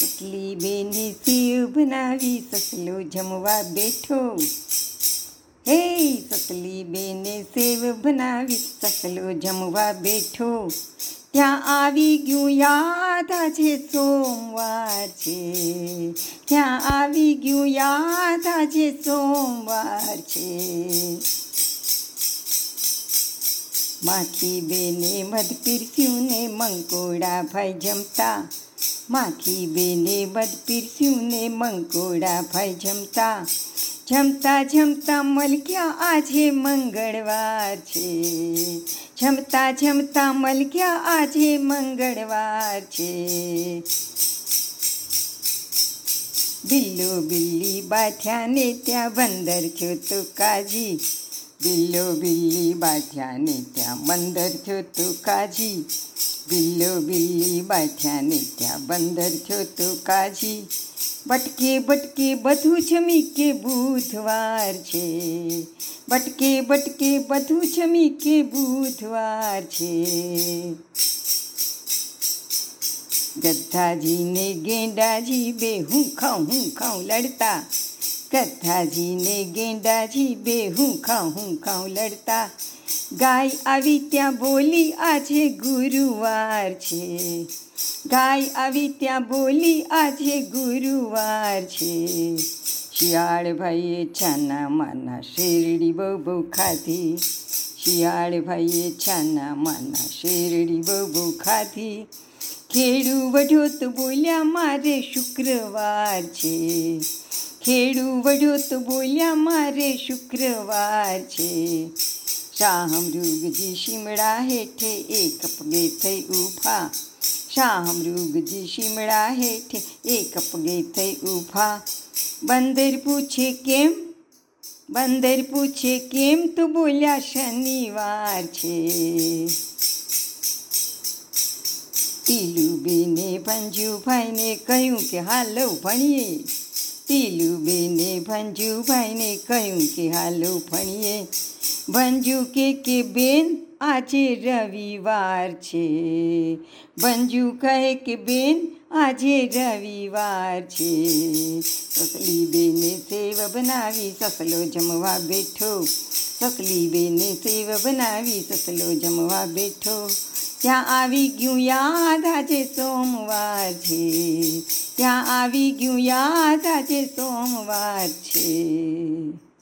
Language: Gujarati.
સસલી બેને સેવ બનાવી સસલો જમવા બેઠો. હે સસલી બેને સેવ બનાવી સસલો જમવા બેઠો. ત્યાં આવી ગયું યાદ આજે સોમવાર છે. ત્યાં આવી ગયું યાદ આજે સોમવાર છે. માખી બેને મધ પીરસ્યું ને મંકોડા ભાઈ જમતા માખી બેને બદ પીરસ્યું મંકોડા ભાઈ જમતા. જમતા જમતા મલક્યા આજે મંગળવાર છે. જમતા જમતા મલક્યા આજે મંગળવાર છે. બિલ્લો બિલ્લી બાથ્યા ને ત્યાં બંદર છો તો કાજી. બિલ્લો બિલ્લી બાઠ્યા ને ત્યાં બંદર થયો તો કાજી બિલ્લો બિલ્લી બાઠ્યા ને ત્યાં બંદર થયો તો કાજી બટકે બટકે બધું જમી કે બુધવાર છે બટકે બટકે બધું જમી કે બુધવાર છે ગદ્ધાજીને ગેંડાજી બે હું ખાઉં હું ખાઉં લડતા ગદ્ધાજીને ગેંડાજી બે હું ખાઉં હું ખાઉં લડતા. ગાય આવી ત્યાં બોલી, આજે ગુરુવાર છે. ગાય આવી ત્યાં બોલી, આજે ગુરુવાર છે. શિયાળ ભાઈએ છાના માના શેરડી બહુ બહુ ખાધી. શિયાળ ભાઈએ છાના માના શેરડી બહુ બહુ ખાધી. ખેડૂ વઢો તો બોલ્યા, મારે શુક્રવાર છે. ખેડૂ વડ્યો તો બોલ્યા, મારે શુક્રવાર છે. શાહમૃગજી શિમળા હેઠે એક પગે થઈ ઊભા. શાહમૃગજી શિમળા હેઠે એક પગે થઈ ઊભા. બંદર પૂછે કેમ? બંદર પૂછે કેમ તો બોલ્યા, શનિવાર છે. ટીલુબેને ભંજુભાઈને કહ્યું કે, હાલો ભણીએ. ટીલુબેને ભંજુભાઈને કહ્યું કે, હાલો ભણીએ. ભંજુ કે કે, બેન, આજે રવિવાર છે. ભંજુ કહે કે, બેન, આજે રવિવાર છે. સસલી બેને સેવ બનાવી, સસલો જમવા બેઠો. સસલી બેને સેવ બનાવી, સસલો જમવા બેઠો. ત્યાં આવી ગયું યાદ આજે સોમવાર છે. ત્યાં આવી ગયું યાદ આજે સોમવાર છે.